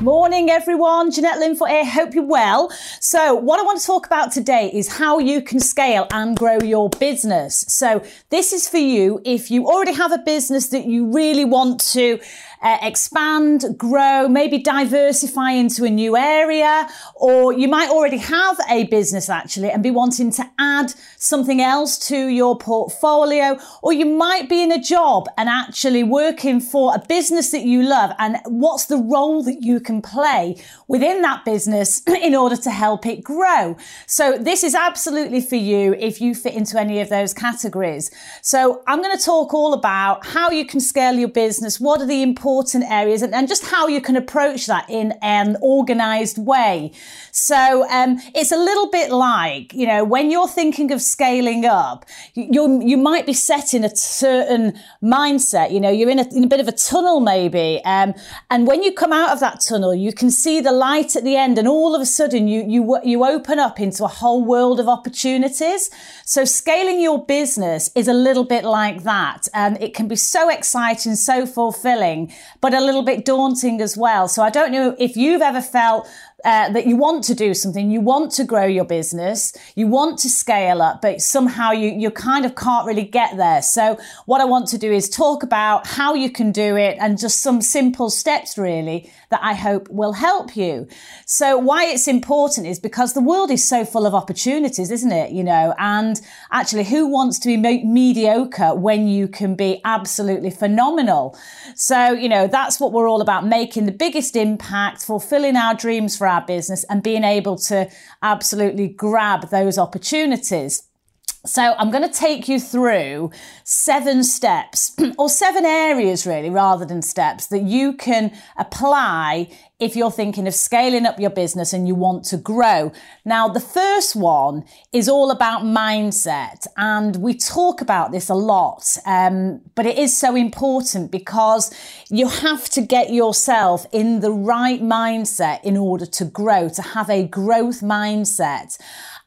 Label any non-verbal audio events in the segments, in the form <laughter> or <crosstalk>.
Morning, everyone. Jeanette Linfoot here. Hope you're well. So, what I want to talk about today is how you can scale and grow your business. So, this is for you if you already have a business that you really want to uh, expand, grow, maybe diversify into a new area, or you might already have a business actually and be wanting to add something else to your portfolio, or you might be in a job and actually working for a business that you love and what's the role that you can play within that business <clears throat> in order to help it grow. So this is absolutely for you if you fit into any of those categories. So I'm going to talk all about how you can scale your business. What are the important important areas and, and just how you can approach that in an organized way. So um, it's a little bit like, you know, when you're thinking of scaling up, you you might be set in a certain mindset. You know, you're in a, in a bit of a tunnel maybe. Um, and when you come out of that tunnel, you can see the light at the end and all of a sudden you, you, you open up into a whole world of opportunities. So scaling your business is a little bit like that. And it can be so exciting, so fulfilling but a little bit daunting as well. So I don't know if you've ever felt uh, that you want to do something, you want to grow your business, you want to scale up, but somehow you, you kind of can't really get there. So what I want to do is talk about how you can do it and just some simple steps really that I hope will help you. So why it's important is because the world is so full of opportunities, isn't it? You know, and actually who wants to be me- mediocre when you can be absolutely phenomenal? So, you know, that's what we're all about, making the biggest impact, fulfilling our dreams for our business and being able to absolutely grab those opportunities. So I'm going to take you through seven steps <clears throat> or seven areas really rather than steps that you can apply if you're thinking of scaling up your business and you want to grow. Now, the first one is all about mindset and we talk about this a lot, um, but it is so important because you have to get yourself in the right mindset in order to grow, to have a growth mindset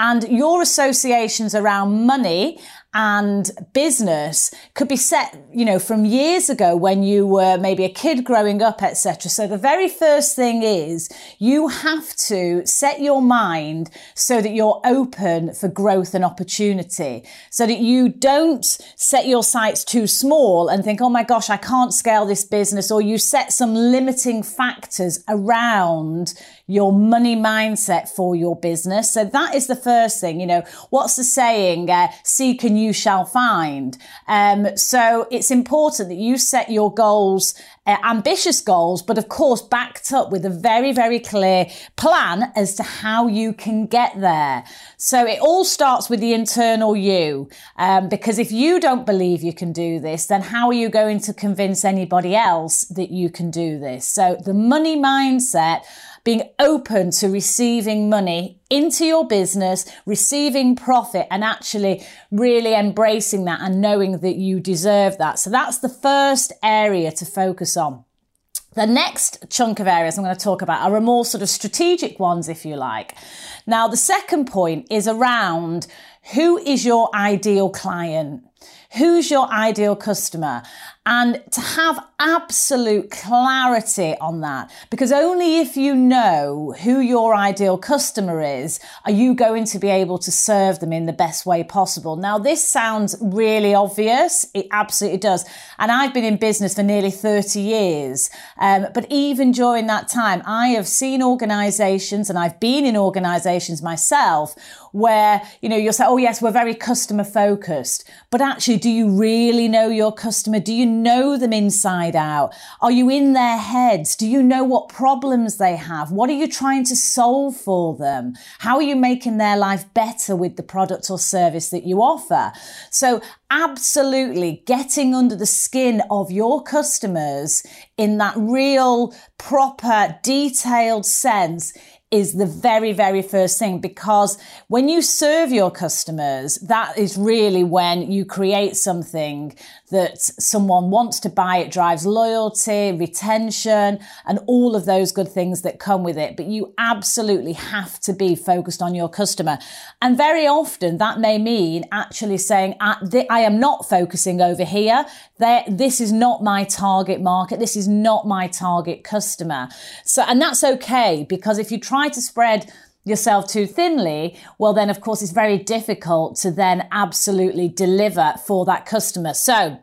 and your associations around money and business could be set, you know, from years ago when you were maybe a kid growing up, etc. So the very first thing is you have to set your mind so that you're open for growth and opportunity so that you don't set your sights too small and think, oh my gosh, I can't scale this business or you set some limiting factors around your money mindset for your business. So that is the first thing, you know, what's the saying? Uh, seek and you shall find. Um, so it's important that you set your goals, uh, ambitious goals, but of course backed up with a very, very clear plan as to how you can get there. So it all starts with the internal you. Um, because if you don't believe you can do this, then how are you going to convince anybody else that you can do this? So the money mindset being open to receiving money into your business, receiving profit and actually really embracing that and knowing that you deserve that. So that's the first area to focus on. The next chunk of areas I'm going to talk about are more sort of strategic ones, if you like. Now, the second point is around who is your ideal client? Who's your ideal customer? And to have absolute clarity on that, because only if you know who your ideal customer is, are you going to be able to serve them in the best way possible. Now, this sounds really obvious. It absolutely does. And I've been in business for nearly 30 years. Um, but even during that time, I have seen organizations and I've been in organizations myself where, you know, you'll say, oh, yes, we're very customer focused. But actually, do you really know your customer? Do you know them inside out? Are you in their heads? Do you know what problems they have? What are you trying to solve for them? How are you making their life better with the product or service that you offer? So absolutely getting under the skin of your customers in that real, proper, detailed sense is the very, very first thing because when you serve your customers, that is really when you create something that someone wants to buy. It drives loyalty, retention, and all of those good things that come with it. But you absolutely have to be focused on your customer. And very often that may mean actually saying, ah, I am not focusing over here. This is not my target market. This is not my target customer. So, and that's okay because if you try try to spread yourself too thinly, well, then of course it's very difficult to then absolutely deliver for that customer. So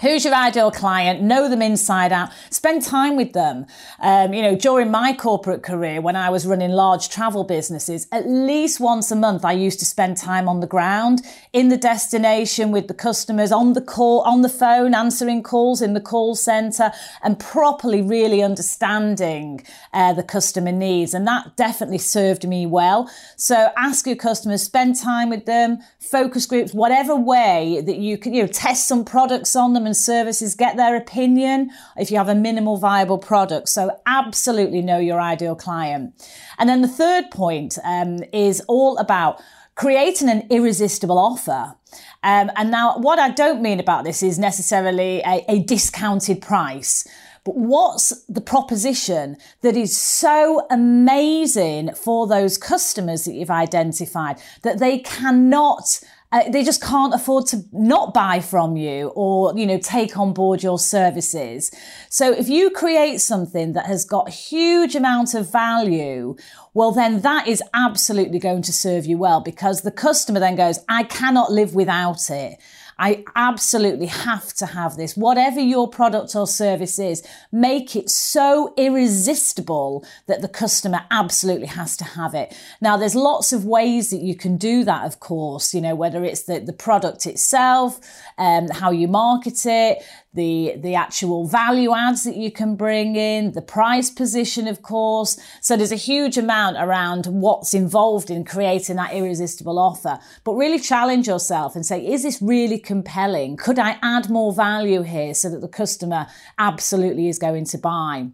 Who's your ideal client? Know them inside out. Spend time with them. Um, you know, during my corporate career, when I was running large travel businesses, at least once a month, I used to spend time on the ground in the destination with the customers on the call, on the phone, answering calls in the call center and properly really understanding uh, the customer needs. And that definitely served me well. So ask your customers, spend time with them, focus groups, whatever way that you can, you know, test some products on them services, get their opinion if you have a minimal viable product. So absolutely know your ideal client. And then the third point um, is all about creating an irresistible offer. Um, and now, what I don't mean about this is necessarily a, a discounted price. But what's the proposition that is so amazing for those customers that you've identified that they cannot uh, they just can't afford to not buy from you or, you know, take on board your services. So if you create something that has got huge amount of value, well, then that is absolutely going to serve you well because the customer then goes, I cannot live without it. I absolutely have to have this. Whatever your product or service is, make it so irresistible that the customer absolutely has to have it. Now, there's lots of ways that you can do that, of course, you know, whether it's the, the product itself, um, how you market it, the, the actual value adds that you can bring in, the price position, of course. So there's a huge amount around what's involved in creating that irresistible offer. But really challenge yourself and say, is this really compelling? Could I add more value here so that the customer absolutely is going to buy?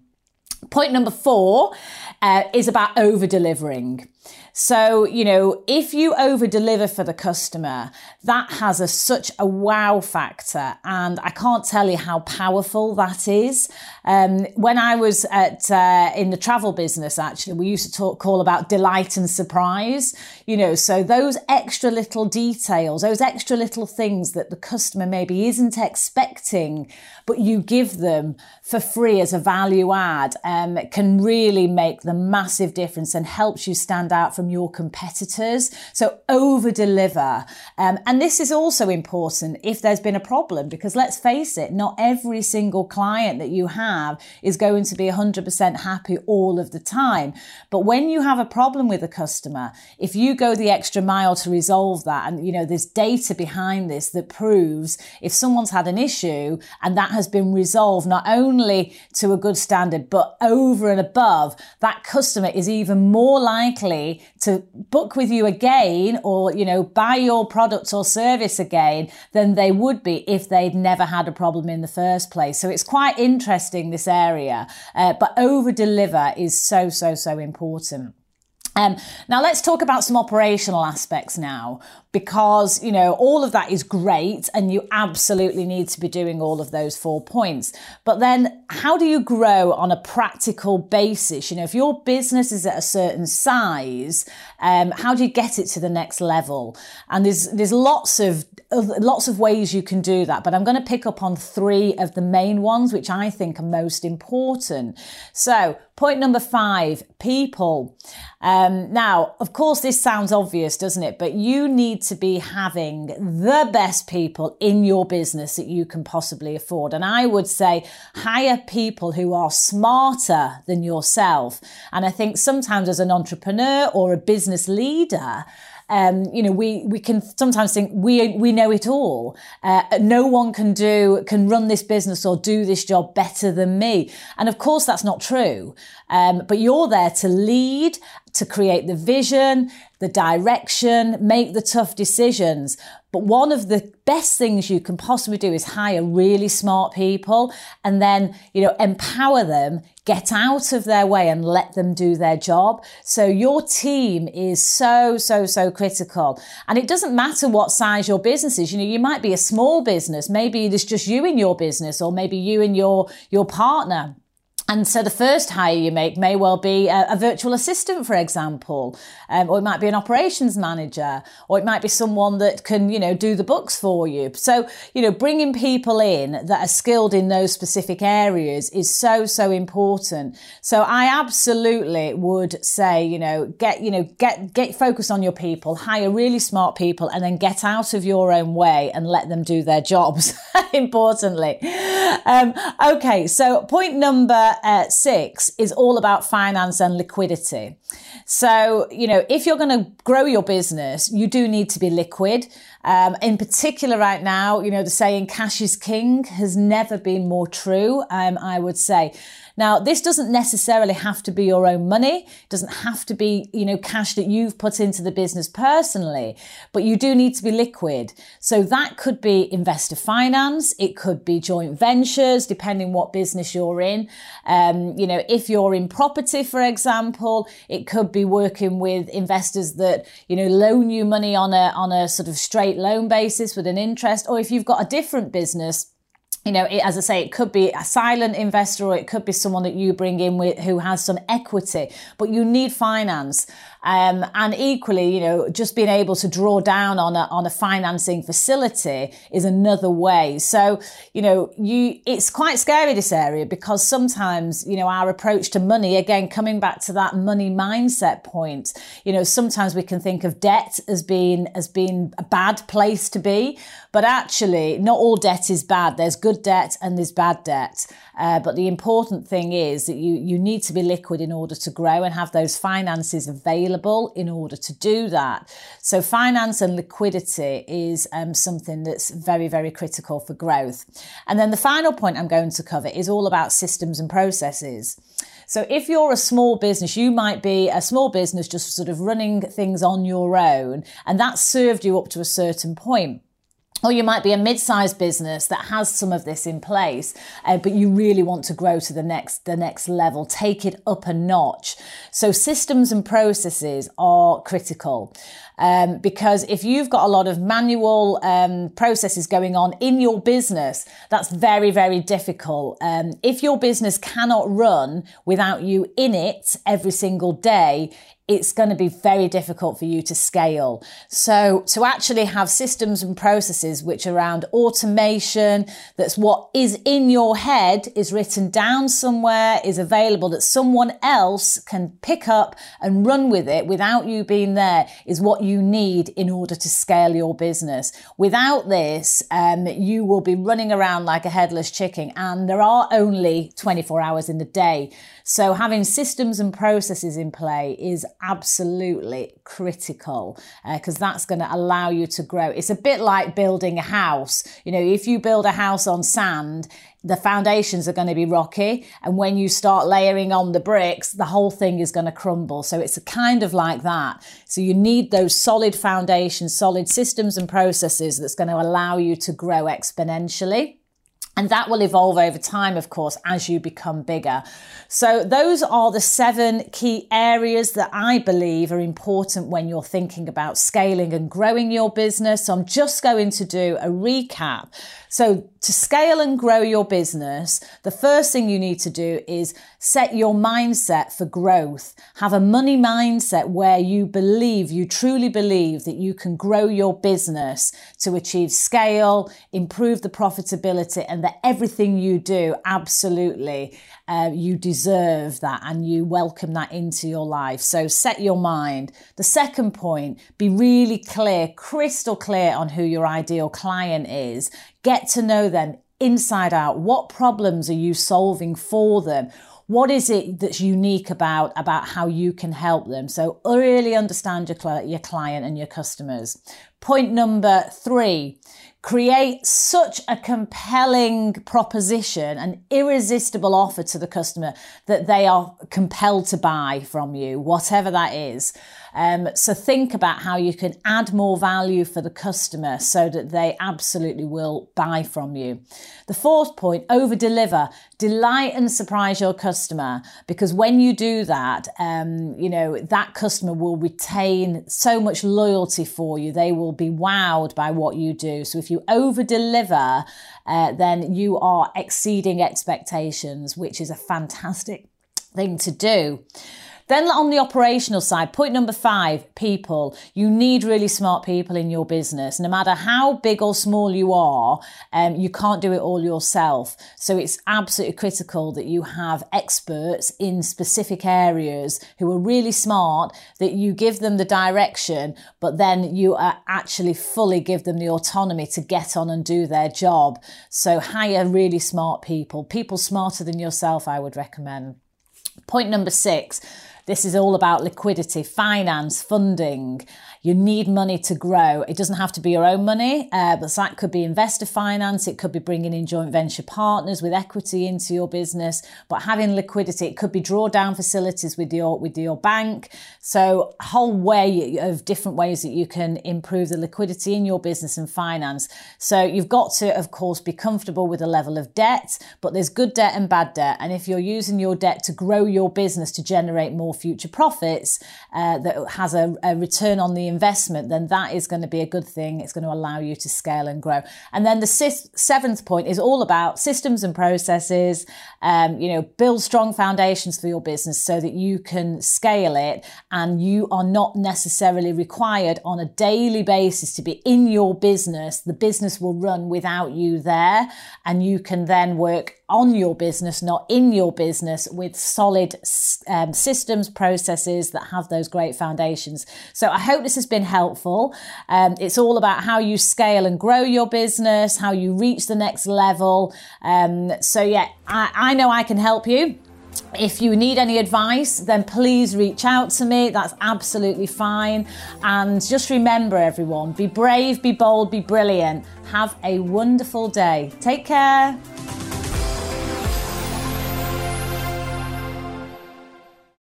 Point number four uh, is about over delivering. So, you know, if you over deliver for the customer, that has a, such a wow factor. And I can't tell you how powerful that is. Um, when I was at, uh, in the travel business, actually, we used to talk, call about delight and surprise, you know, so those extra little details, those extra little things that the customer maybe isn't expecting, but you give them for free as a value add, um, can really make the massive difference and helps you stand out from your competitors. So over deliver. Um, and this is also important if there's been a problem, because let's face it, not every single client that you have is going to be 100% happy all of the time. But when you have a problem with a customer, if you go the extra mile to resolve that, and you know, there's data behind this that proves if someone's had an issue and that has been resolved not only to a good standard, but over and above, that customer is even more likely to book with you again or, you know, buy your product or service again than they would be if they'd never had a problem in the first place. So it's quite interesting, this area. Uh, but over deliver is so, so, so important. Um, now let's talk about some operational aspects now, because, you know, all of that is great and you absolutely need to be doing all of those four points. But then how do you grow on a practical basis? You know, if your business is at a certain size, um, how do you get it to the next level? And there's, there's lots of lots of ways you can do that, but I'm going to pick up on three of the main ones, which I think are most important. So point number five, people. Um, now, of course, this sounds obvious, doesn't it? But you need to be having the best people in your business that you can possibly afford. And I would say hire people who are smarter than yourself. And I think sometimes as an entrepreneur or a business leader, um, you know, we, we can sometimes think we, we know it all. Uh, no one can do, can run this business or do this job better than me. And of course, that's not true. Um, but you're there to lead, to create the vision, the direction, make the tough decisions. But one of the best things you can possibly do is hire really smart people and then, you know, empower them, get out of their way and let them do their job. So your team is so, so, so critical. And it doesn't matter what size your business is. You know, you might be a small business. Maybe it's just you in your business or maybe you and your, your partner. And so the first hire you make may well be a, a virtual assistant, for example, um, or it might be an operations manager, or it might be someone that can, you know, do the books for you. So, you know, bringing people in that are skilled in those specific areas is so, so important. So I absolutely would say, you know, get, you know, get, get focused on your people, hire really smart people, and then get out of your own way and let them do their jobs, <laughs> importantly. Um, okay. So point number uh, six is all about finance and liquidity. So, you know, if you're going to grow your business, you do need to be liquid. Um, in particular, right now, you know, the saying cash is king has never been more true, um, I would say. Now, this doesn't necessarily have to be your own money. It doesn't have to be, you know, cash that you've put into the business personally, but you do need to be liquid. So that could be investor finance. It could be joint ventures, depending what business you're in. Um, you know, if you're in property, for example, it could be working with investors that, you know, loan you money on a, on a sort of straight loan basis with an interest. Or if you've got a different business, you know, it, as I say, it could be a silent investor or it could be someone that you bring in with who has some equity, but you need finance. Um, and equally, you know, just being able to draw down on a, on a financing facility is another way. So, you know, you, it's quite scary, this area, because sometimes, you know, our approach to money, again, coming back to that money mindset point, you know, sometimes we can think of debt as being, as being a bad place to be, but actually not all debt is bad. There's good debt and there's bad debt. Uh, but the important thing is that you, you need to be liquid in order to grow and have those finances available in order to do that. So finance and liquidity is um, something that's very, very critical for growth. And then the final point I'm going to cover is all about systems and processes. So if you're a small business, you might be a small business just sort of running things on your own, and that served you up to a certain point. Or you might be a mid-sized business that has some of this in place, uh, but you really want to grow to the next the next level, take it up a notch. So systems and processes are critical. Um, because if you've got a lot of manual um, processes going on in your business, that's very, very difficult. Um, if your business cannot run without you in it every single day, it's going to be very difficult for you to scale. So to actually have systems and processes which around automation, that's what is in your head, is written down somewhere, is available that someone else can pick up and run with it without you being there is what you need in order to scale your business. Without this, um, you will be running around like a headless chicken and there are only 24 hours in the day. So having systems and processes in play is absolutely critical because uh, that's going to allow you to grow. It's a bit like building a house. You know, if you build a house on sand, the foundations are going to be rocky. And when you start layering on the bricks, the whole thing is going to crumble. So it's kind of like that. So you need those solid foundations, solid systems and processes that's going to allow you to grow exponentially. And that will evolve over time, of course, as you become bigger. So those are the seven key areas that I believe are important when you're thinking about scaling and growing your business. So I'm just going to do a recap. So to scale and grow your business, the first thing you need to do is set your mindset for growth. Have a money mindset where you believe, you truly believe that you can grow your business to achieve scale, improve the profitability and that everything you do absolutely uh, you deserve that and you welcome that into your life. So set your mind. The second point, be really clear, crystal clear on who your ideal client is. Get to know them inside out. What problems are you solving for them? What is it that's unique about about how you can help them so really understand your, your client and your customers point number three create such a compelling proposition, an irresistible offer to the customer that they are compelled to buy from you, whatever that is. Um, so think about how you can add more value for the customer so that they absolutely will buy from you. The fourth point, over deliver, delight and surprise your customer because when you do that, um, you know, that customer will retain so much loyalty for you. They will be wowed by what you do. So if you over deliver, uh, then you are exceeding expectations, which is a fantastic thing to do. Then on the operational side, point number five, people. You need really smart people in your business. No matter how big or small you are, um, you can't do it all yourself. So it's absolutely critical that you have experts in specific areas who are really smart, that you give them the direction, but then you actually fully give them the autonomy to get on and do their job. So hire really smart people, people smarter than yourself, I would recommend. Point number six this is all about liquidity, finance, funding. You need money to grow. It doesn't have to be your own money, uh, but that could be investor finance. It could be bringing in joint venture partners with equity into your business. But having liquidity, it could be drawdown facilities with your with your bank. So a whole way of different ways that you can improve the liquidity in your business and finance. So you've got to, of course, be comfortable with a level of debt, but there's good debt and bad debt. And if you're using your debt to grow your business to generate more future profits uh, that has a, a, return on the investment, then that is going to be a good thing. It's going to allow you to scale and grow. And then the seventh point is all about systems and processes. Um, you know, build strong foundations for your business so that you can scale it and you are not necessarily required on a daily basis to be in your business. The business will run without you there and you can then work on your business, not in your business, with solid um, systems, processes that have those great foundations. So I hope this has been helpful. Um, it's all about how you scale and grow your business, how you reach the next level. Um, so yeah, I, I know I can help you. If you need any advice, then please reach out to me. That's absolutely fine. And just remember, everyone, be brave, be bold, be brilliant. Have a wonderful day. Take care.